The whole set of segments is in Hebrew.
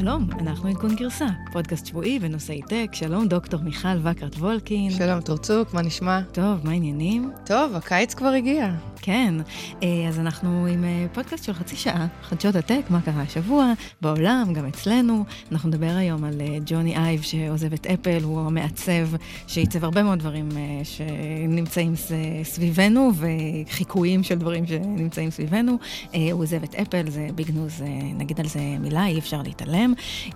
שלום, אנחנו עדכון גרסה, פודקאסט שבועי בנושאי טק. שלום, דוקטור מיכל וקרט וולקין. שלום, תורצוק, מה נשמע? טוב, מה העניינים? טוב, הקיץ כבר הגיע. כן, אה, אז אנחנו עם אה, פודקאסט של חצי שעה, חדשות הטק, מה קרה השבוע, בעולם, גם אצלנו. אנחנו נדבר היום על אה, ג'וני אייב שעוזב את אפל, הוא המעצב שעיצב הרבה מאוד דברים שנמצאים סביבנו, וחיקויים של דברים שנמצאים סביבנו. הוא עוזב את אפל, זה big news, נגיד על זה מילה, אי אפשר להתעלם.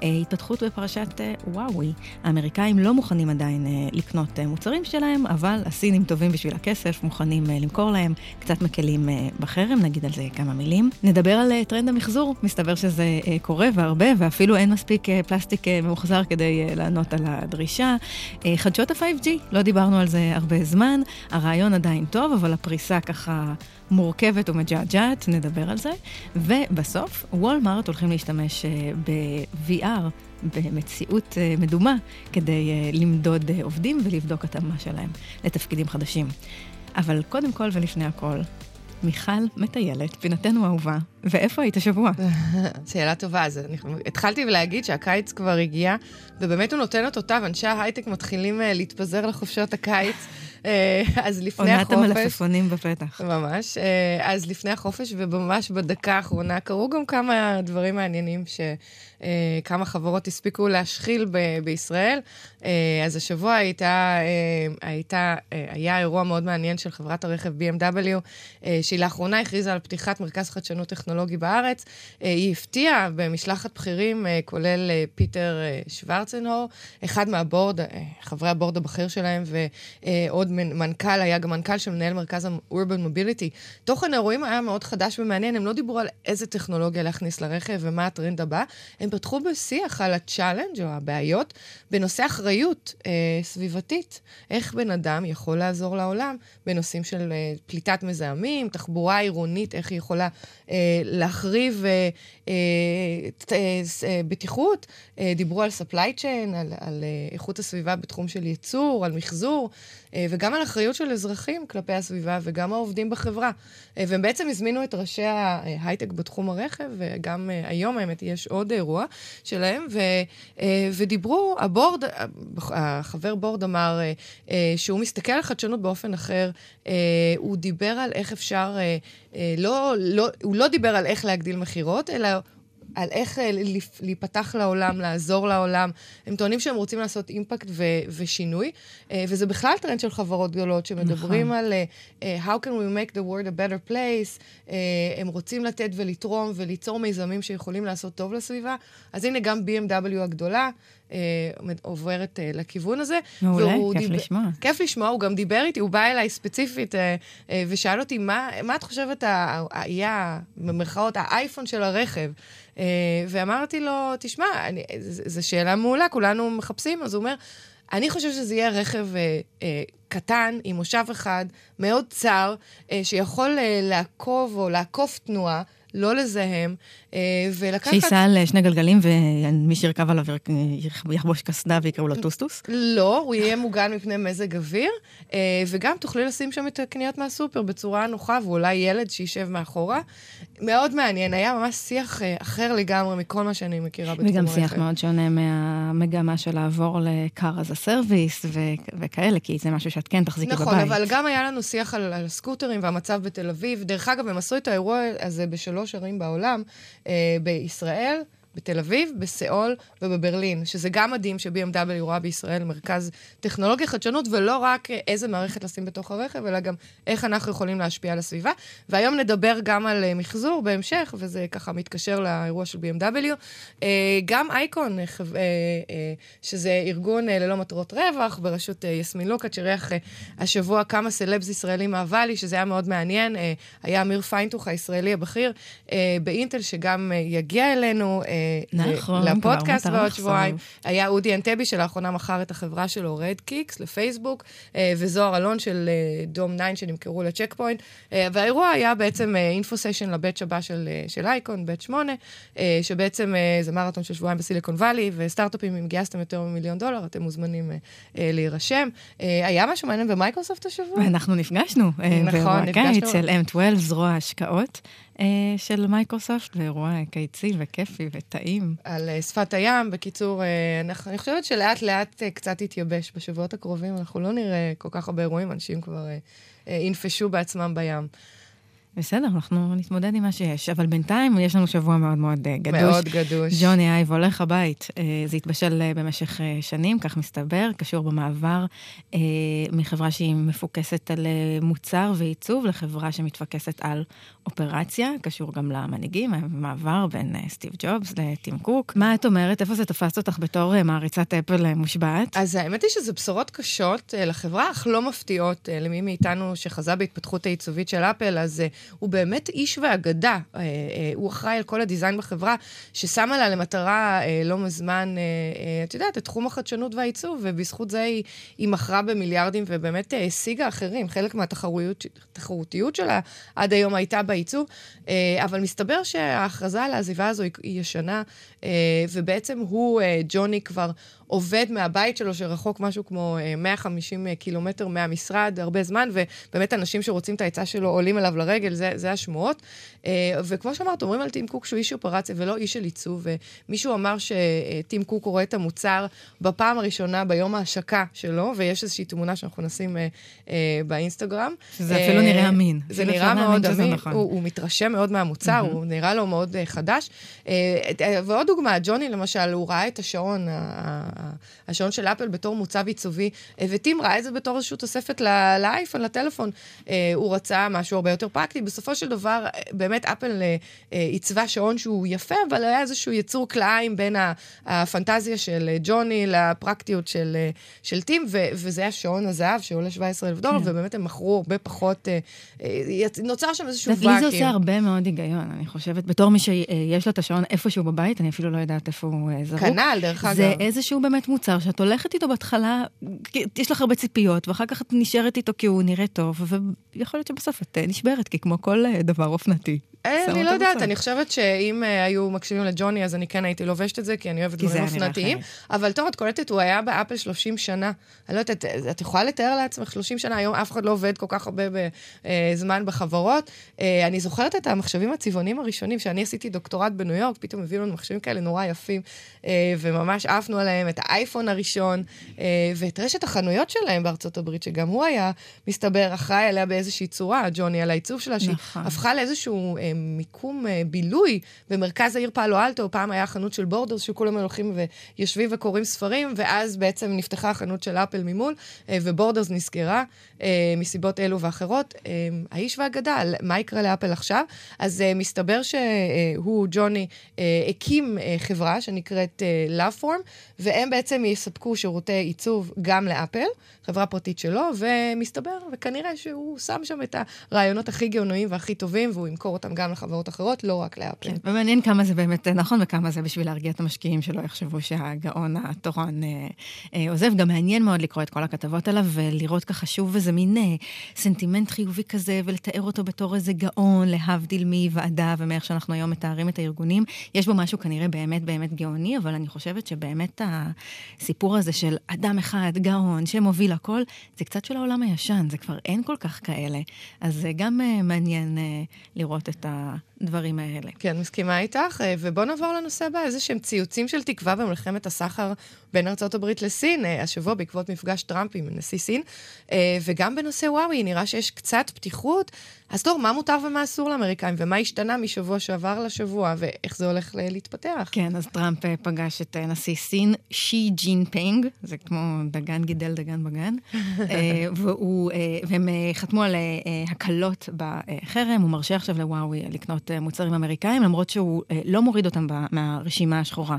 התפתחות בפרשת וואוי, האמריקאים לא מוכנים עדיין לקנות מוצרים שלהם, אבל הסינים טובים בשביל הכסף, מוכנים למכור להם קצת מקלים אה, בחרם, נגיד על זה כמה מילים. נדבר על אה, טרנד המחזור, מסתבר שזה אה, קורה והרבה, ואפילו אין מספיק פלסטיק ממוחזר כדי לענות על הדרישה. חדשות ה-5G, לא דיברנו על זה הרבה זמן, הרעיון עדיין טוב, אבל הפריסה ככה... מורכבת ומג'עג'עת, נדבר על זה. ובסוף, וולמארט הולכים להשתמש ב-VR, במציאות מדומה, כדי למדוד עובדים ולבדוק התאמה שלהם לתפקידים חדשים. אבל קודם כל ולפני הכל, מיכל מטיילת, פינתנו אהובה, ואיפה היית השבוע? שאלה טובה, אז אני התחלתי להגיד שהקיץ כבר הגיע, ובאמת הוא נותן את אותותיו, אנשי ההייטק מתחילים אה, להתפזר לחופשות הקיץ. אה, אז לפני החופש... עונת המלפפונים בפתח. ממש. אה, אז לפני החופש, וממש בדקה האחרונה, קרו גם כמה דברים מעניינים ש... אה, חברות הספיקו להשחיל ב- בישראל. אז השבוע הייתה, הייתה, היה אירוע מאוד מעניין של חברת הרכב BMW, שהיא לאחרונה הכריזה על פתיחת מרכז חדשנות טכנולוגי בארץ. היא הפתיעה במשלחת בכירים, כולל פיטר שוורצנבאואר, אחד מה board, חברי ה board הבכיר שלהם, ועוד מנכ"ל, היה גם מנכ"ל של מנהל ה-Urban Mobility. תוכן האירועים היה מאוד חדש ומעניין, הם לא דיברו על איזה טכנולוגיה להכניס לרכב ומה הטרנד הבא, הם הם פתחו בשיח על ה challenge או הבעיות בנושא אחריות אה, סביבתית. איך בן אדם יכול לעזור לעולם בנושאים של אה, פליטת מזהמים, תחבורה עירונית, איך היא יכולה אה, להחריב אה, אה, אה, אה, בטיחות. אה, דיברו על supply chain, על, על אה, איכות הסביבה בתחום של ייצור, על מחזור. אה, וגם על אחריות של אזרחים כלפי הסביבה וגם העובדים בחברה. אה, והם בעצם הזמינו את ראשי ההייטק בתחום הרכב, וגם אה, היום האמת יש עוד אירוע שלהם, ו, ודיברו, הבורד, החבר בורד אמר שהוא מסתכל על חדשנות באופן אחר, הוא דיבר על איך אפשר, לא, לא, הוא לא דיבר על איך להגדיל מכירות, אלא על איך אה, להיפתח לעולם, לעזור לעולם. הם טוענים שהם רוצים לעשות אימפקט ו- ושינוי, אה, וזה בכלל טרנד של חברות גדולות שמדברים נכון. על uh, how can we make the world a better place, הם רוצים לתת ולתרום וליצור מיזמים שיכולים לעשות טוב לסביבה. אז הנה גם BMW הגדולה. עוברת לכיוון הזה. מעולה, כיף דיב... לשמוע. כיף לשמוע, הוא גם דיבר איתי, הוא בא אליי ספציפית ושאל אותי, מה, מה את חושבת היה, במרכאות, האייפון של הרכב? Uh, ואמרתי לו, תשמע, זו שאלה מעולה, כולנו מחפשים, אז הוא אומר, אני חושב שזה יהיה רכב אה, אה, קטן, עם מושב אחד, מאוד צר, אה, שיכול אה, לעקוב או לעקוף תנועה. לא לזהם, אה, ולקחת... שייסע על אה, שני גלגלים ומי שירכב עליו יחבוש קסדה ויקראו לו טוסטוס? לא, הוא יהיה מוגן מפני מזג אוויר, אה, וגם תוכלי לשים שם את הקניות מהסופר בצורה נוחה, ואולי ילד שישב מאחורה. מאוד מעניין, היה ממש שיח אחר לגמרי מכל מה שאני מכירה בתחום. וגם שיח מאוד שונה מהמגמה של לעבור ל-car as a service וכאלה, כי זה משהו שאת כן תחזיקי נכון, בבית. נכון, אבל גם היה לנו שיח על, על סקוטרים והמצב בתל אביב. דרך אגב, הם עשו את האירוע הזה בשלוש ערים בעולם, אה, בישראל. בתל אביב, בסיאול ובברלין, שזה גם מדהים ש-BMW רואה בישראל מרכז טכנולוגיה חדשנות, ולא רק איזה מערכת לשים בתוך הרכב, אלא גם איך אנחנו יכולים להשפיע על הסביבה. והיום נדבר גם על אה, מחזור בהמשך, וזה ככה מתקשר לאירוע של BMW. אה, גם אייקון, אה, שזה ארגון ללא מטרות רווח, בראשות יסמין לוקאץ', שאירח השבוע כמה סלבס ישראלים מהוואלי, שזה היה מאוד מעניין. היה אמיר פיינטוך הישראלי הבכיר באינטל, שגם יגיע אלינו. נכון, לפודקאסט בעוד שבועיים. היה אודי אנטבי שלאחרונה מכר את החברה שלו, Redkix, לפייסבוק, אה, וזוהר אלון של אה, Dome9 שנמכרו לצ'ק פוינט. אה, והאירוע היה בעצם info session ל batch הבא של, של אייקון, batch 8, שבעצם זה מרתון של שבועיים בסיליקון וואלי, וסטארט-אפים, אם גייסתם יותר ממיליון דולר, אתם מוזמנים להירשם. היה משהו מעניין במייקרוסופט השבוע? אנחנו נפגשנו. נכון, נפגשנו. אצל M12, זרוע השקעות. של מייקרוסופט, ואירוע קיצי וכיפי וטעים. על שפת הים, בקיצור, אני חושבת שלאט לאט קצת יתייבש בשבועות הקרובים, אנחנו לא נראה כל כך הרבה אירועים, אנשים כבר ינפשו בעצמם בים. בסדר, אנחנו נתמודד עם מה שיש. אבל בינתיים יש לנו שבוע מאוד מאוד uh, גדוש. מאוד גדוש. ג'וני אייב הולך הבית. Uh, זה התבשל uh, במשך שנים, כך מסתבר, קשור במעבר מחברה שהיא מפוקסת על מוצר ועיצוב לחברה שמתפקסת על אופרציה, קשור גם למנהיגים, המעבר בין סטיב ג'ובס לטים קוק. מה את אומרת? איפה זה תפס אותך בתור מעריצת אפל מושבעת? אז האמת היא שזה בשורות קשות לחברה, אך לא מפתיעות למי מאיתנו שחזה בהתפתחות העיצובית של אפל, אז... הוא באמת איש ואגדה. אה, אה, הוא אחראי על כל הדיזיין בחברה, ששמה לה למטרה אה, לא מזמן, את יודעת, את תחום החדשנות והעיצוב, ובזכות זה היא, היא מכרה במיליארדים ובאמת השיגה אחרים. חלק מהתחרותיות שלה עד היום הייתה בעיצוב, אבל מסתבר שההכרזה על העזיבה הזו היא ישנה, ובעצם הוא, ג'וני, כבר... עובד מהבית שלו, שרחוק משהו כמו 150 אה, קילומטר מהמשרד, הרבה זמן, ובאמת אנשים שרוצים את העצה שלו עולים אליו לרגל, זה, זה השמועות. אה, וכמו שאמרת, אומרים על טים קוק שהוא איש אופרציה ולא איש של עיצוב, ומישהו אמר שטים קוק רואה את המוצר בפעם הראשונה ביום ההשקה שלו, ויש איזושהי תמונה שאנחנו נשים אה, באינסטגרם. שזה אפילו נראה אמין. זה נראה מאוד אמין, נכון. הוא, הוא מתרשם מאוד מהמוצר, mm-hmm. הוא נראה לו מאוד חדש. ועוד דוגמה, ג'וני למשל, הוא ראה את השעון, השעון של אפל בתור מוצב עיצובי, וטים ראה את זה בתור איזושהי תוספת לאייפון, לטלפון. אה, הוא רצה משהו הרבה יותר פרקטי. בסופו של דבר, אה, באמת אפל אה, עיצבה שעון שהוא יפה, אבל היה איזשהו יצור כלאיים בין הפנטזיה של ג'וני לפרקטיות של, של טים, וזה היה שעון הזהב שעולה 17 אלף דולר, כן. ובאמת הם מכרו הרבה פחות, נוצר שם איזשהו ואקים. לי זה עושה הרבה מאוד היגיון, אני חושבת. בתור מי שיש לו את השעון איפשהו בבית, אני אפילו לא יודעת איפה הוא זרוק. כנ"ל, דרך אגב. זה איזשהו באמת מוצר שאת הולכת איתו בהתחלה, יש לך הרבה ציפיות, ואחר כך את נשארת איתו כי הוא נראה טוב, ויכול להיות שבסוף את אה, נשברת, כי כמו כל אה, דבר אופנתי. אה, אני לא יודעת, אני חושבת שאם היו מקשיבים לג'וני, אז אני כן הייתי לובשת את זה, כי אני אוהבת דברים אופנתיים. אבל טוב, את קולטת, הוא היה באפל 30 שנה. אני לא יודעת, את יכולה לתאר לעצמך 30 שנה, היום אף אחד לא עובד כל כך הרבה זמן בחברות. אני זוכרת את המחשבים הצבעוניים הראשונים, שאני עשיתי דוקטורט בניו יורק, פתאום הביאו לנו מחשבים כאלה נורא יפים, וממש עפנו עליהם, את האייפון הראשון, ואת רשת החנויות שלהם בארצות הברית, שגם הוא היה, מסתבר, אחראי עליה באיזושהי צורה, ג'וני, על העיצוב שלה, שהיא נכון. הפכה לאיזשהו מיקום אה, בילוי במרכז העיר פאלו אלטו. פעם היה חנות של בורדרס, שכולם הולכים ויושבים וקוראים ספרים, ואז בעצם נפתחה החנות של אפל ממול, אה, ובורדרס נסגרה אה, מסיבות אלו ואחרות. האיש והאגדה, מה יקרה לאפל עכשיו? אז מסתבר שהוא, ג'וני, הקים חברה שנקראת LoveForm, והם בעצם יספקו שירותי עיצוב גם לאפל, חברה פרטית שלו, ומסתבר, וכנראה שהוא שם שם את הרעיונות הכי גאוניים והכי טובים, והוא ימכור אותם גם לחברות אחרות, לא רק לאפל. כן, ומעניין כמה זה באמת נכון וכמה זה בשביל להרגיע את המשקיעים שלא יחשבו שהגאון התורן אה, אה, עוזב. גם מעניין מאוד לקרוא את כל הכתבות עליו ולראות ככה שוב איזה מין אה, סנטימנט חיובי כזה, ולתאר אותו בתור איזה גאון, להבדיל מוועדה ומאיך שאנחנו היום מתארים את הארגונים. יש בו משהו כנראה באמת באמת גאוני, אבל אני חושבת שבאמת הסיפור הזה של אדם אחד, גאון, שמוביל הכל, זה קצת של העולם הישן, זה כבר אין כל כך כאלה. אז זה גם uh, מעניין uh, לראות את הדברים האלה. כן, מסכימה איתך. אה, ובואו נעבור לנושא הבא, איזה שהם ציוצים של תקווה במלחמת הסחר בין ארה"ב לסין, השבוע בעקבות מפגש טראמפ עם נשיא סין. וגם בנושא וואוי, נראה שיש קצת פתיחות. אז טוב, מה מותר ומה אסור לאמריקאים, ומה השתנה משבוע שעבר לשבוע, ואיך זה הולך להתפתח? כן, אז טראמפ פגש את נשיא סין, שי ג'ין פינג, זה כמו דגן גידל דגן בגן, אה, והוא, אה, והם אה, חתמו על הקלות בחרם, הוא מרשה עכשיו לוואוי לקנות מוצרים אמריקאים, למרות שהוא לא מוריד אותם מהרשימה השחורה.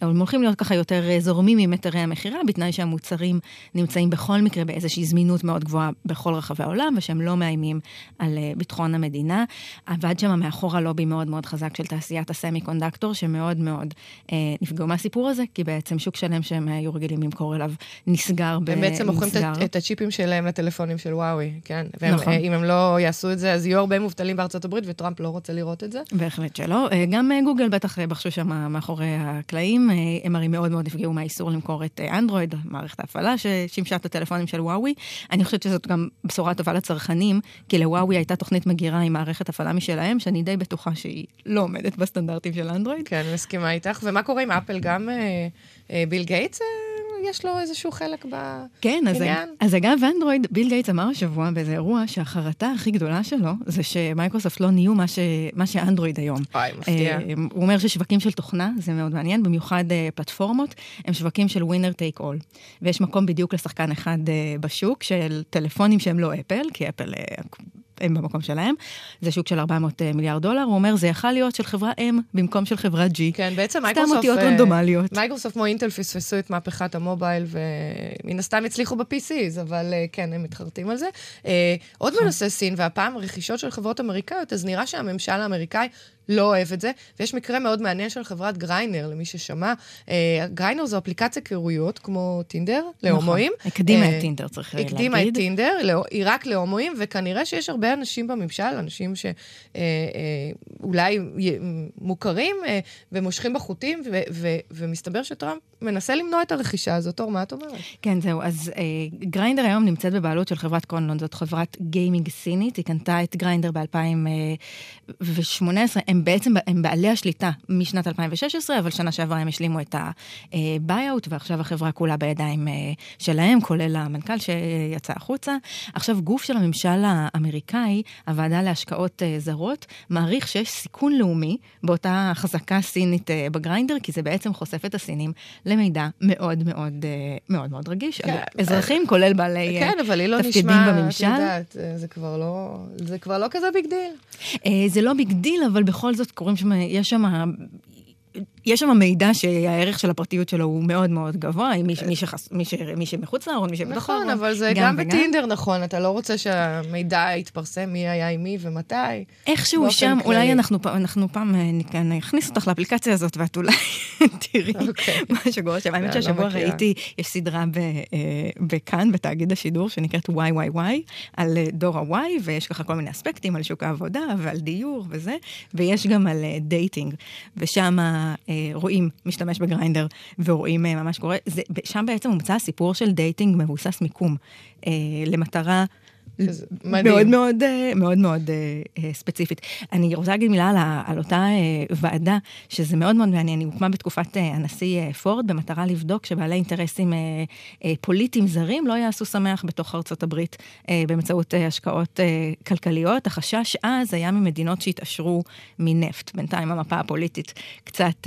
הם הולכים להיות ככה יותר זורמים עם היתרי המכירה, בתנאי שהמוצרים נמצאים בכל מקרה באיזושהי זמינות מאוד גבוהה בכל רחבי העולם, ושהם לא מאיימים על ביטחון המדינה. עבד שם מאחורה לובי מאוד מאוד חזק של תעשיית הסמי קונדקטור, שמאוד מאוד נפגעו מהסיפור הזה, כי בעצם שוק שלם שהם היו רגילים למכור אליו נסגר ב... הם בעצם מוכרים את, הצ'יפים שלהם לטלפונים של וואוי, כן? ואם נכון. הם לא יעשו את זה, אז יהיו הרבה מובטלים בארצות הברית, וטראמפ לא רוצה לראות את זה. בהחלט שלא. גם גוגל בטח בחשו שם מאחורי הקלעים. הם הרי מאוד מאוד נפגעו מהאיסור למכור את אנדרואיד, מערכת ההפעלה ששימשה את הטלפונים של וואוי. אני חושבת שזאת גם בשורה טובה לצרכנים, כי לוואוי הייתה תוכנית מגירה עם מערכת הפעלה משלהם, שאני די בטוחה שהיא לא עומדת בסטנדרטים של אנדרואיד. כן, אני מסכימה איתך. ומה קורה עם אפל? גם אה, אה, ביל גייטס אה, יש לו איזשהו חלק בעניין? כן, אז, אז אגב, אנדרואיד, ביל גייטס אמר השבוע באיזה אירוע שהחרטה הכי גדולה שלו זה שמייקרוסופט לא נהיו מה, ש, מה שאנדרואיד היום. וואי, מפתיע. הוא אומר ששווקים של תוכנה, זה מאוד מעניין, במיוחד פלטפורמות, הם שווקים של winner take all. ויש מקום בדיוק לשחקן אחד בשוק של טלפונים שהם לא אפל, כי אפל הם במקום שלהם. זה שוק של 400 אה, מיליארד דולר, הוא אומר, זה יכל להיות של חברה M במקום של חברה G. כן, בעצם מייקרוסופט... סתם אותיות רנדומליות. מייקרוסופט כמו אינטל פספסו את מהפכת המובייל, ומן הסתם הצליחו ב-PCs, אבל אה, כן, הם מתחרטים על זה. אה, עוד נכון. בנושא סין, והפעם רכישות של חברות אמריקאיות, אז נראה שהממשל האמריקאי לא אוהב את זה. ויש מקרה מאוד מעניין של חברת גריינר, למי ששמע. אה, גריינר זו אפליקציה כרויות, כמו טינדר, להומואים. נכון, הקדימה אה, את טינדר, צריך להגיד. הקדימה את טינדר, לא, היא רק להומואים, וכנראה שיש הרבה אנשים בממשל, אנשים שאולי אה, אה, מוכרים אה, ומושכים בחוטים, ו, ו, ומסתבר שטראמפ מנסה למנוע את הרכישה הזאת. אור, מה את אומרת? כן, זהו. אז אה, גריינדר היום נמצאת בבעלות של חברת קונלון, זאת חברת גיימינג סינית, היא קנתה את גריינדר ב-2018. הם בעצם, הם בעלי השליטה משנת 2016, אבל שנה שעברה הם השלימו את ה-buyout, ועכשיו החברה כולה בידיים אה, שלהם, כולל המנכ"ל שיצא החוצה. עכשיו, גוף של הממשל האמריקאי, הוועדה להשקעות אה, זרות, מעריך שיש סיכון לאומי באותה החזקה סינית אה, בגריינדר, כי זה בעצם חושף את הסינים למידע מאוד מאוד מאוד מאוד רגיש, כן, אזרחים, כולל בעלי כן, אבל היא לא תפקידים נשמע, בממשל. כן, אבל היא לא נשמע, את יודעת, זה כבר לא, זה כבר לא כזה big deal. זה לא big deal, אבל. בכל זאת קוראים שם, יש שם יש שם מידע שהערך של הפרטיות שלו הוא מאוד מאוד גבוה, מי, מי, שחס, מי, ש, מי שמחוץ לארון, מי שבתוך הארון. נכון, אבל זה גם, גם בטינדר נכון, אתה לא רוצה שהמידע יתפרסם מי היה עם מי ומתי. איכשהו שם, כללי. אולי אנחנו, אנחנו פעם אה, נכניס אותך לאפליקציה הזאת, ואת אולי תראי okay. אוקיי. מה שקורה שם. האמת היא שהשבוע ראיתי, יש סדרה ב, אה, בכאן, בתאגיד השידור, שנקראת YYY, על אה, דור ה-Y, ויש ככה כל מיני אספקטים על שוק העבודה ועל דיור וזה, ויש גם על dating, ושם... אה, רואים משתמש בגריינדר ורואים אה, ממש קורה, זה, שם בעצם הומצא הסיפור של dating מבוסס מיקום, אה, למטרה מדהים. מאוד מאוד, אה, מאוד מאוד אה, אה, ספציפית. אני רוצה להגיד מילה על, על אותה ועדה, שזה מאוד מאוד מעניין, היא הוקמה בתקופת הנשיא פורד, במטרה לבדוק שבעלי אינטרסים פוליטיים זרים לא יעשו שמח בתוך ארצות הברית באמצעות השקעות כלכליות. החשש אז היה ממדינות שהתעשרו מנפט. בינתיים המפה הפוליטית קצת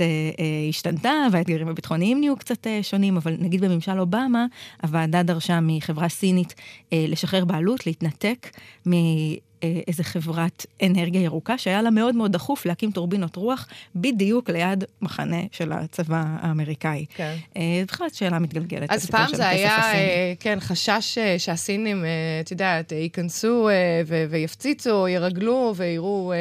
השתנתה, והאתגרים הביטחוניים נהיו קצת שונים, אבל נגיד בממשל אובמה, הוועדה דרשה מחברה סינית לשחרר בעלות, להתנתק מאיזה חברת אנרגיה ירוקה, שהיה לה מאוד מאוד דחוף להקים טורבינות רוח בדיוק ליד מחנה של הצבא האמריקאי. כן. אה, בכלל שאלה מתגלגלת. אז פעם זה היה, אה, כן, חשש אה, שהסינים, את יודעת, ייכנסו ויפציצו, ירגלו ויראו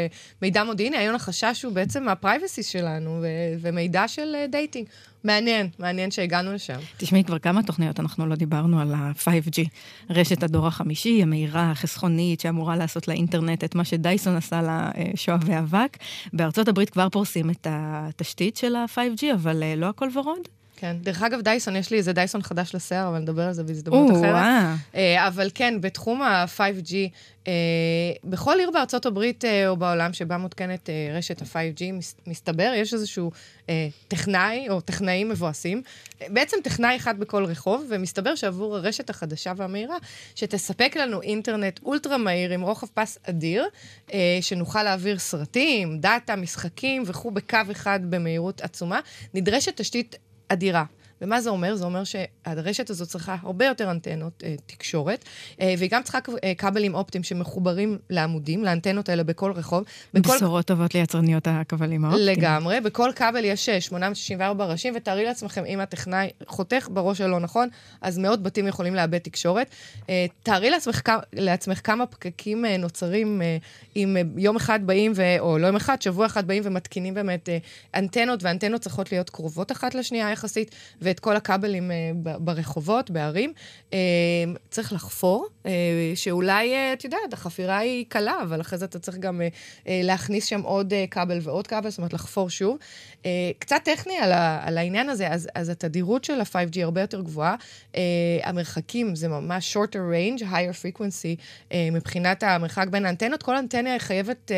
מידע מודיעיני. היום החשש הוא בעצם הפרייבסי שלנו ומידע של dating. מעניין, מעניין שהגענו לשם. תשמעי, כבר כמה תוכניות אנחנו לא דיברנו על ה-5G. רשת הדור החמישי, המהירה, החסכונית, שאמורה לעשות לאינטרנט את מה שדייסון עשה לשואבי אבק. בארצות הברית כבר פורסים את התשתית של ה-5G, אבל אה, לא הכל ורוד. כן. דרך אגב, דייסון, יש לי איזה דייסון חדש לשיער, אבל נדבר על זה בהזדמנות אחרת. אה, אבל כן, בתחום ה-5G, אה, בכל עיר בארצות הברית אה, או בעולם שבה מותקנת רשת ה-5G, מסתבר, יש איזשהו טכנאי או טכנאים מבואסים, בעצם טכנאי אחד בכל רחוב, ומסתבר שעבור הרשת החדשה והמהירה, שתספק לנו אינטרנט אולטרה מהיר עם רוחב פס אדיר, שנוכל להעביר סרטים, דאטה, משחקים וכו' בקו אחד במהירות עצומה, נדרשת תשתית אדירה. ומה זה אומר? זה אומר שהרשת הזאת צריכה הרבה יותר אנטנות אה, תקשורת, אה, והיא גם צריכה אה, כבלים אופטיים שמחוברים לעמודים, לאנטנות האלה בכל רחוב. בכל... בשורות טובות ליצרניות הכבלים האופטיים. לגמרי. בכל כבל יש 864 אה, ראשים, ותארי לעצמכם, אם הטכנאי חותך בראש הלא נכון, אז מאות בתים יכולים לאבד תקשורת. אה, תארי לעצמך, לעצמך כמה פקקים אה, נוצרים אה, אם אה, יום אחד באים, ו... או לא יום אחד, שבוע אחד באים ומתקינים באמת אה, אנטנות, ואנטנות צריכות להיות קרובות אחת לשנייה יחסית. ואת כל הכבלים אה, ברחובות, בערים. אה, צריך לחפור, אה, שאולי, את יודעת, החפירה היא קלה, אבל אחרי זה אתה צריך גם להכניס שם עוד כבל ועוד כבל, זאת אומרת, לחפור שוב. קצת טכני על, ה, על העניין הזה, אז, אז התדירות של ה-5G הרבה יותר גבוהה. המרחקים זה ממש shorter range, higher frequency, מבחינת המרחק בין האנטנות. כל אנטנה חייבת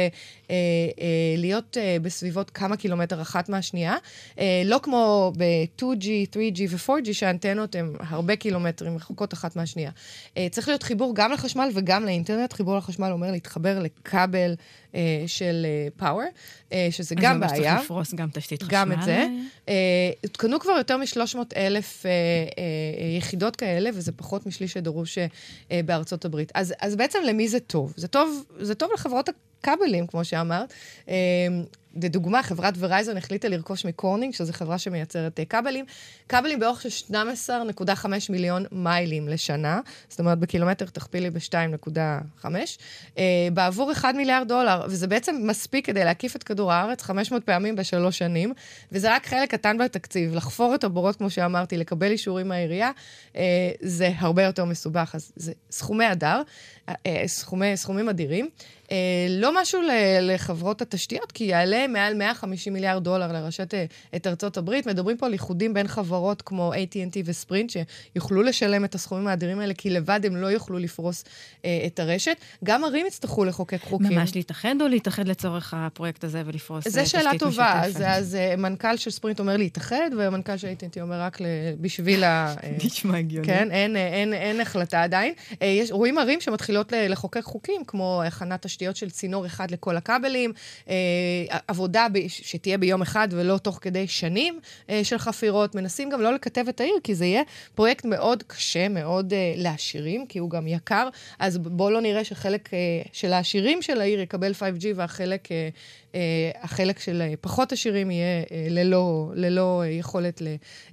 להיות בסביבות כמה קילומטר אחת מהשנייה. לא כמו ב-2G, 3G ו-4G, שהאנטנות הן הרבה קילומטרים רחוקות אחת מהשנייה. אה, צריך להיות חיבור גם לחשמל וגם לאינטרנט. חיבור לחשמל אומר להתחבר לכבל אה, של פאוור, אה, שזה גם בעיה. אז צריך לפרוס גם תשתית חשמל. גם את זה. הותקנו כבר יותר מ-300 אלף יחידות כאלה, וזה פחות משליש שדרוש בארצות הברית. אז, אז בעצם למי זה טוב? זה טוב, זה טוב לחברות הכבלים, כמו שאמרת. לדוגמה, חברת ורייזון החליטה לרכוש מקורנינג, שזו חברה שמייצרת uh, כבלים, כבלים באורך של 12.5 מיליון מיילים לשנה, זאת אומרת, בקילומטר תכפילי ב-2.5, uh, בעבור 1 מיליארד דולר, וזה בעצם מספיק כדי להקיף את כדור הארץ 500 פעמים בשלוש שנים, וזה רק חלק קטן בתקציב. לחפור את הבורות, כמו שאמרתי, לקבל אישורים מהעירייה, uh, זה הרבה יותר מסובך, אז זה סכומי הדר, סכומי, סכומים אדירים. לא משהו לחברות התשתיות, כי יעלה מעל 150 מיליארד דולר לרשת אה, את ארצות הברית. מדברים פה על איחודים בין חברות כמו AT&T וספרינט, שיוכלו לשלם את הסכומים האדירים האלה, כי לבד הם לא יוכלו לפרוס אה, את הרשת. גם ערים יצטרכו לחוקק חוקים. ממש להתאחד או להתאחד לצורך הפרויקט הזה ולפרוס תשתית משותפת? זו שאלה טובה. אז, אז אה, מנכ"ל של ספרינט אומר להתאחד, ומנכ"ל של AT&T אומר רק בשביל ה... נשמע הגיוני. כן, אין, אין, אין, אין החלטה עדיין. יש, רואים ערים שמתחילות לחוקק חוקים, כמו הכנת תשתיות של צינור אחד לכל הכבלים, עבודה ב, שתהיה ביום אחד ולא תוך כדי שנים אה, של חפירות. מנסים גם לא לקטב את העיר, כי זה יהיה פרויקט מאוד קשה, מאוד אה, לעשירים, כי הוא גם יקר. אז בואו לא נראה שחלק אה, של העשירים של העיר יקבל 5G והחלק אה, החלק של אה, פחות עשירים יהיה אה, ללא, ללא יכולת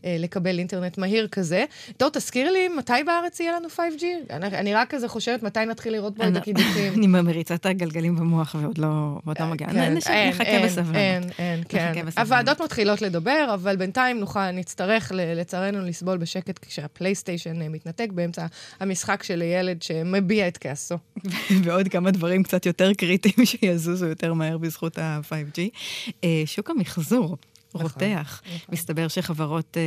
לקבל אינטרנט מהיר כזה. טוב, תזכיר לי, מתי בארץ יהיה לנו 5G? אני, אני רק כזה חושבת מתי נתחיל לראות פה את הקידוחים. אני מריצה את הגלגלים במוח ועוד לא, לא מגיעה. כן, נחכה בסבלנות. אין, אין, כן. הוועדות מתחילות לדבר, אבל בינתיים נוכל, נצטרך לצערנו לסבול בשקט כשהפלייסטיישן מתנתק באמצע המשחק של ילד שמביע את כעסו. ועוד כמה דברים קצת יותר קריטיים שיזוזו יותר מהר בזכות ה... ה-5G. אה, שוק המחזור. נכון, רותח. נכון. מסתבר שחברות אה,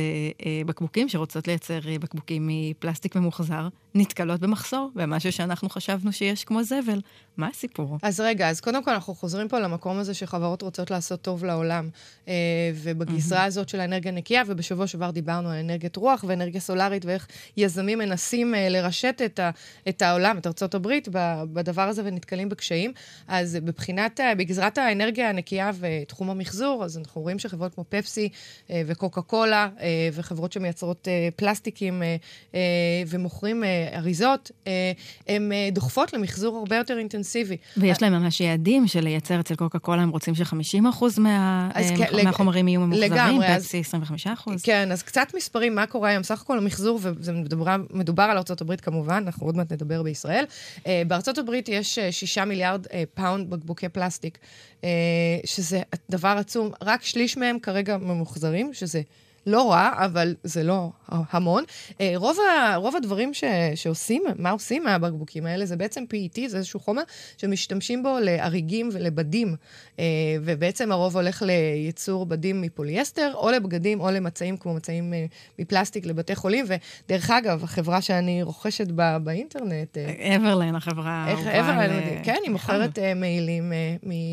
אה, בקבוקים שרוצות לייצר אה, בקבוקים מפלסטיק ממוחזר, נתקלות במחסור, במשהו שאנחנו חשבנו שיש כמו זבל. מה הסיפור? אז רגע, אז קודם כל אנחנו חוזרים פה למקום הזה שחברות רוצות לעשות טוב לעולם. אה, ובגזרה mm-hmm. הזאת של האנרגיה נקייה, ובשבוע שעבר דיברנו על אנרגיית רוח ואנרגיה סולארית, ואיך יזמים מנסים אה, לרשת את, ה, את העולם, את ארצות הברית, בדבר הזה ונתקלים בקשיים. אז בבחינת, אה, בגזרת האנרגיה הנקייה ותחום המחזור, אז אנחנו רואים שחברות כמו פפסי וקוקה קולה, וחברות שמייצרות פלסטיקים ומוכרים אריזות, הן דוחפות למחזור הרבה יותר אינטנסיבי. ויש להם ממש יעדים של לייצר אצל קוקה קולה, הם רוצים ש-50% מה, כן, מהחומרים יהיו ממוחזרים, פפסי 25%. כן, אז קצת מספרים, מה קורה היום? סך הכל המחזור, וזה מדובר, מדובר על ארה"ב כמובן, אנחנו עוד מעט נדבר בישראל. הברית יש 6 מיליארד פאונד בקבוקי פלסטיק. אה, שזה דבר עצום. רק שליש מהם כרגע ממוחזרים, שזה לא רע, אבל זה לא המון. אה, רוב, ה, רוב הדברים ש, שעושים, מה עושים מהבקבוקים האלה, זה בעצם PET, זה איזשהו חומר שמשתמשים בו להריגים ולבדים. אה, ובעצם הרוב הולך לייצור בדים מפוליאסטר, או לבגדים, או למצעים כמו מצעים אה, מפלסטיק לבתי חולים. ודרך אגב, החברה שאני רוכשת בה, באינטרנט... אברלן, החברה. אברלן, כן, היא מוכרת מעילים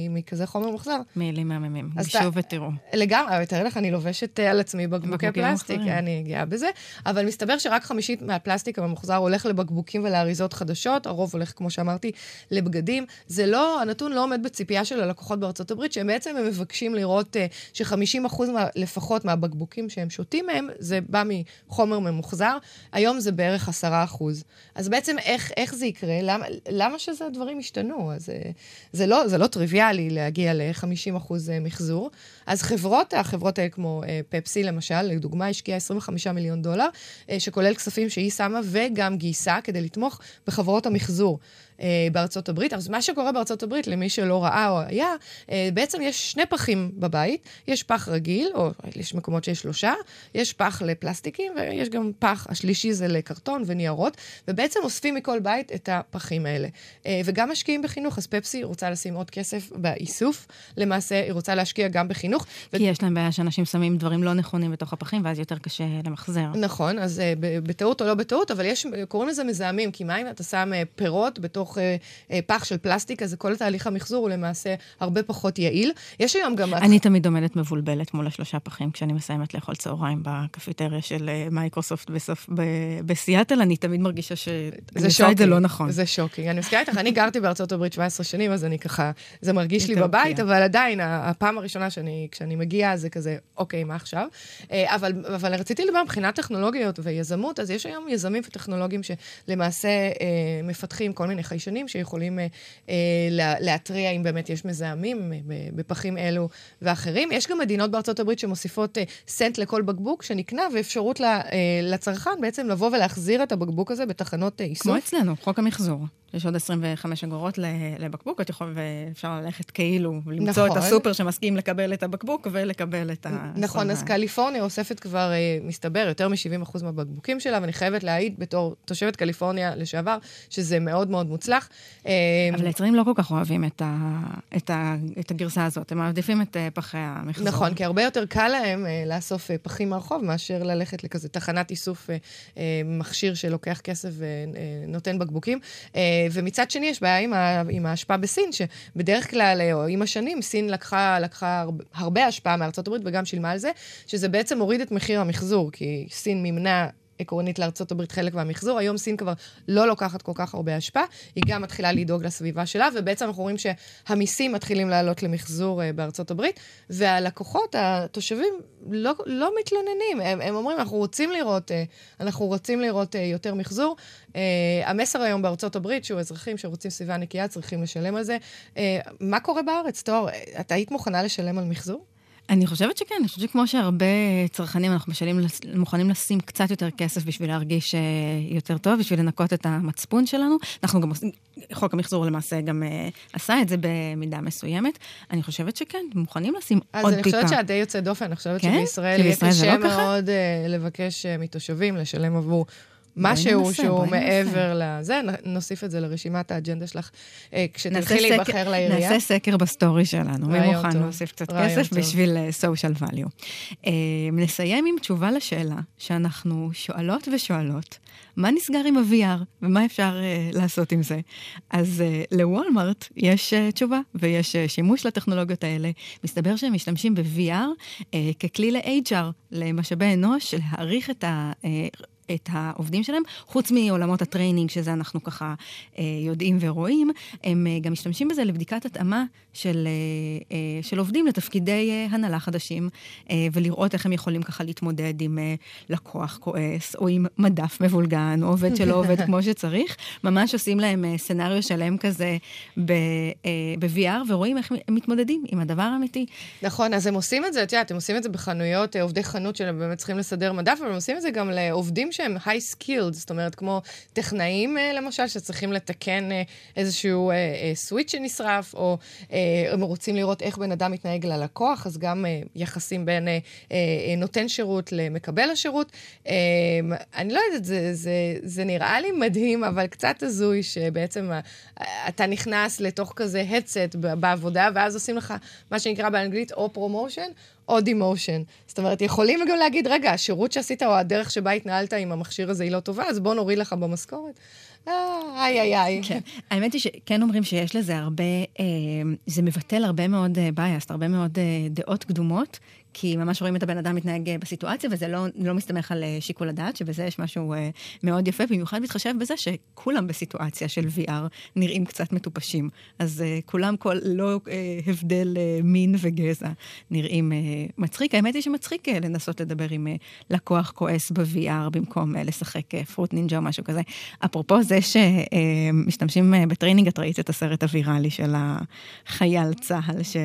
מכזה חומר מוחזר. מעילים מהממים, גשו ותראו. לגמרי, תאר לך, אני לובשת על עצמי בקבוקי פלסטיק, אני גאה בזה. אבל מסתבר שרק חמישית מהפלסטיק הממוחזר הולך לבקבוקים ולאריזות חדשות, הרוב הולך, כמו שאמרתי, לבגדים. זה לא, הנתון לא עומד בציפייה של הלקוחות בארצות הברית, שהם בעצם הם מבקשים לראות uh, ש-50% מה, לפחות מהבקבוקים שהם שותים מהם, זה בא מחומר ממוחזר. היום זה בערך 10%. אז בעצם איך, איך זה יקרה? למה, למה שזה הדברים ישתנו? אז אה, זה לא, זה לא טריוויאלי להגיע ל-50% אה, מחזור. אז חברות, החברות האלה כמו פפסי למשל, לדוגמה, השקיעה 25 מיליון דולר, שכולל כספים שהיא שמה וגם גייסה כדי לתמוך בחברות המחזור. אה, בארצות הברית. אז מה שקורה בארצות הברית, למי שלא ראה או היה, אה, בעצם יש שני פחים בבית. יש פח רגיל, או יש מקומות שיש שלושה, יש פח לפלסטיקים, ויש גם פח, השלישי זה לקרטון וניירות, ובעצם אוספים מכל בית את הפחים האלה. אה, וגם משקיעים בחינוך, אז פפסי רוצה לשים עוד כסף באיסוף, למעשה היא רוצה להשקיע גם בחינוך. כי ו... יש להם בעיה שאנשים שמים דברים לא נכונים בתוך הפחים, ואז יותר קשה למחזר. נכון, אז בטעות או לא בטעות, אבל יש, קוראים לזה מזהמים, כי מה אם אתה שם פירות בתוך uh, uh, פח של פלסטיק, אז כל תהליך המחזור הוא למעשה הרבה פחות יעיל. יש היום גם... אני תמיד עומדת מבולבלת מול השלושה פחים כשאני מסיימת לאכול צהריים בקפיטריה של מייקרוסופט בסוף, ב, בסיאטל, אני תמיד מרגישה שאני עושה את זה לא נכון. זה שוקינג. אני מסכימה איתך, אני גרתי בארצות הברית 17 שנים, אז אני ככה, זה מרגיש לי בבית, אבל עדיין, הפעם הראשונה שאני, כשאני מגיעה, זה כזה, אוקיי, מה עכשיו? אבל, אבל רציתי לדבר מבחינת טכנולוגיות ויזמות, אז יש היום יזמים וטכנולוגים שלמעשה אה, מפתחים כל מיני חיישנים שיכולים אה, אה, להתריע אם באמת יש מזהמים אה, בפחים אלו ואחרים. יש גם מדינות בארצות הברית שמוסיפות סנט לכל בקבוק שנקנה, ואפשרות לצרכן בעצם לבוא ולהחזיר את הבקבוק הזה בתחנות איסוף. כמו אצלנו, חוק המחזור. יש עוד 25 אגורות לבקבוק, את יכולה, ואפשר ללכת כאילו, למצוא נכון. את הסופר שמסכים לקבל את הבקבוק ולקבל את ה... נכון, אז קליפורניה אוספת כבר, אה, מסתבר, יותר מ-70% מהבקבוקים שלה, ואני חייבת להעיד בתור תושבת קליפורניה לשעבר, שזה מאוד מאוד מוצלח. אה, אבל היצרנים לא כל כך אוהבים את, ה, את, ה, את הגרסה הזאת, הם מעדיפים את אה, פחי המחזור. נכון, כי הרבה יותר קל להם לאסוף פחים מהרחוב, מאשר ללכת לכזה תחנת איסוף מכשיר שלוקח כסף ונותן בקבוקים. ומצד שני, יש בעיה עם, ה, עם ההשפעה בסין, שבדרך כלל, או עם השנים, סין לקחה, לקחה הרבה השפעה מארצות הברית וגם שילמה על זה, שזה בעצם הוריד את מחיר המחזור, כי סין מימנה עקרונית לארצות הברית חלק מהמחזור. היום סין כבר לא לוקחת כל כך הרבה השפעה, היא גם מתחילה לדאוג לסביבה שלה, ובעצם אנחנו רואים שהמיסים מתחילים לעלות למחזור uh, בארצות הברית, והלקוחות, התושבים, לא, לא מתלוננים. הם, הם אומרים, אנחנו רוצים לראות, uh, אנחנו רוצים לראות uh, יותר מחזור. Uh, המסר היום בארצות הברית, שהוא אזרחים שרוצים סביבה נקייה, צריכים לשלם על זה. Uh, מה קורה בארץ, תואר? את היית מוכנה לשלם על מחזור? אני חושבת שכן, אני חושבת שכמו שהרבה צרכנים, אנחנו משלים, מוכנים לשים קצת יותר כסף בשביל להרגיש אה, יותר טוב, בשביל לנקות את המצפון שלנו. אנחנו גם עושים, חוק המחזור למעשה גם אה, עשה את זה במידה מסוימת. אני חושבת שכן, מוכנים לשים עוד טיפה. אז אני חושבת שאת די יוצאת דופן, אני חושבת כן? שבישראל יהיה קשה לא מאוד אה, לבקש אה, מתושבים לשלם עבור... משהו שהוא מעבר לזה, נוסיף את זה לרשימת האג'נדה שלך אה, כשתלכי להיבחר לעירייה. נעשה סקר ב story שלנו, מי מוכן להוסיף קצת כסף בשביל social value. אה, נסיים עם תשובה לשאלה שאנחנו שואלות ושואלות, מה נסגר עם ה-VR ומה אפשר אה, לעשות עם זה? אז אה, לוולמארט יש אה, תשובה ויש אה, שימוש לטכנולוגיות האלה. מסתבר שהם משתמשים ב-VR אה, ככלי ל-HR, למשאבי אנוש, להעריך את ה... אה, את העובדים שלהם, חוץ מעולמות ה training, שזה אנחנו ככה אה, יודעים ורואים, הם אה, גם משתמשים בזה לבדיקת התאמה של, אה, אה, של עובדים לתפקידי אה, הנהלה חדשים, אה, ולראות איך הם יכולים ככה להתמודד עם אה, לקוח כועס, או עם מדף מבולגן, או עובד שלא עובד כמו שצריך. ממש עושים להם אה, סצנריו שלם כזה ב-VR, אה, ורואים איך הם מתמודדים עם הדבר האמיתי. נכון, אז הם עושים את זה, את יודעת, הם עושים את זה בחנויות, אה, עובדי חנות שהם באמת צריכים לסדר מדף, אבל הם עושים את זה גם לעובדים שהם high skilled, זאת אומרת, כמו טכנאים אה, למשל, שצריכים לתקן אה, איזשהו switch אה, שנשרף, או הם רוצים לראות איך בן אדם מתנהג ללקוח, אז גם יחסים בין נותן שירות למקבל השירות. אני לא יודעת, זה, זה, זה נראה לי מדהים, אבל קצת הזוי שבעצם אתה נכנס לתוך כזה headset בעבודה, ואז עושים לך מה שנקרא באנגלית או promotion, או demotion. זאת אומרת, יכולים גם להגיד, רגע, השירות שעשית או הדרך שבה התנהלת עם המכשיר הזה היא לא טובה, אז בוא נוריד לך במשכורת. אה, איי, איי, איי. כן. האמת היא שכן אומרים שיש לזה הרבה, אה, זה מבטל הרבה מאוד בייסט, הרבה מאוד דעות קדומות, כי ממש רואים את הבן אדם מתנהג אה, בסיטואציה, וזה לא, לא מסתמך על אה, שיקול הדעת, שבזה יש משהו uh, מאוד יפה, במיוחד מתחשב בזה שכולם בסיטואציה של VR נראים קצת מטופשים. אז כולם, כל, לא הבדל מין וגזע, נראים מצחיק. האמת היא שמצחיק לנסות לדבר עם לקוח כועס ב-VR במקום לשחק Fruit Ninja או משהו כזה. אפרופו זה שמשתמשים ב training, את ראית את הסרט הוויראלי של החייל צה"ל, ש...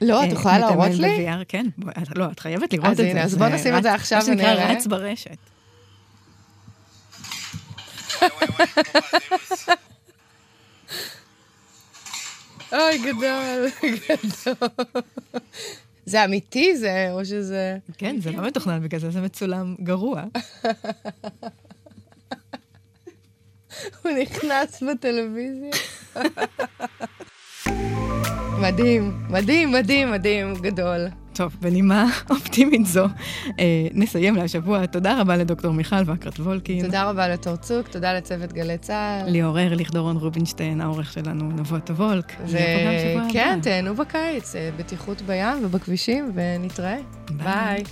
לא, את יכולה להראות לי? כן. לא, את חייבת לראות את זה. אז הנה, אז בוא נשים את זה עכשיו ונראה. מה שנקרא רץ ברשת. אוי, גדול, גדול. זה אמיתי זה, או שזה... כן, זה לא מתוכנן בגלל זה, זה מצולם גרוע. הוא נכנס בטלוויזיה. מדהים, מדהים, מדהים, מדהים, גדול. טוב, בנימה אופטימית זו, אה, נסיים להשבוע. תודה רבה לדוקטור מיכל ואקרת וולקין. תודה רבה לתור צוק, תודה לצוות גלי צה"ל. ליאור ארליך, דורון רובינשטיין, העורך שלנו, נבות וולק. וכן, תהנו בקיץ, אה, בטיחות בים ובכבישים, ונתראה. ביי. ביי.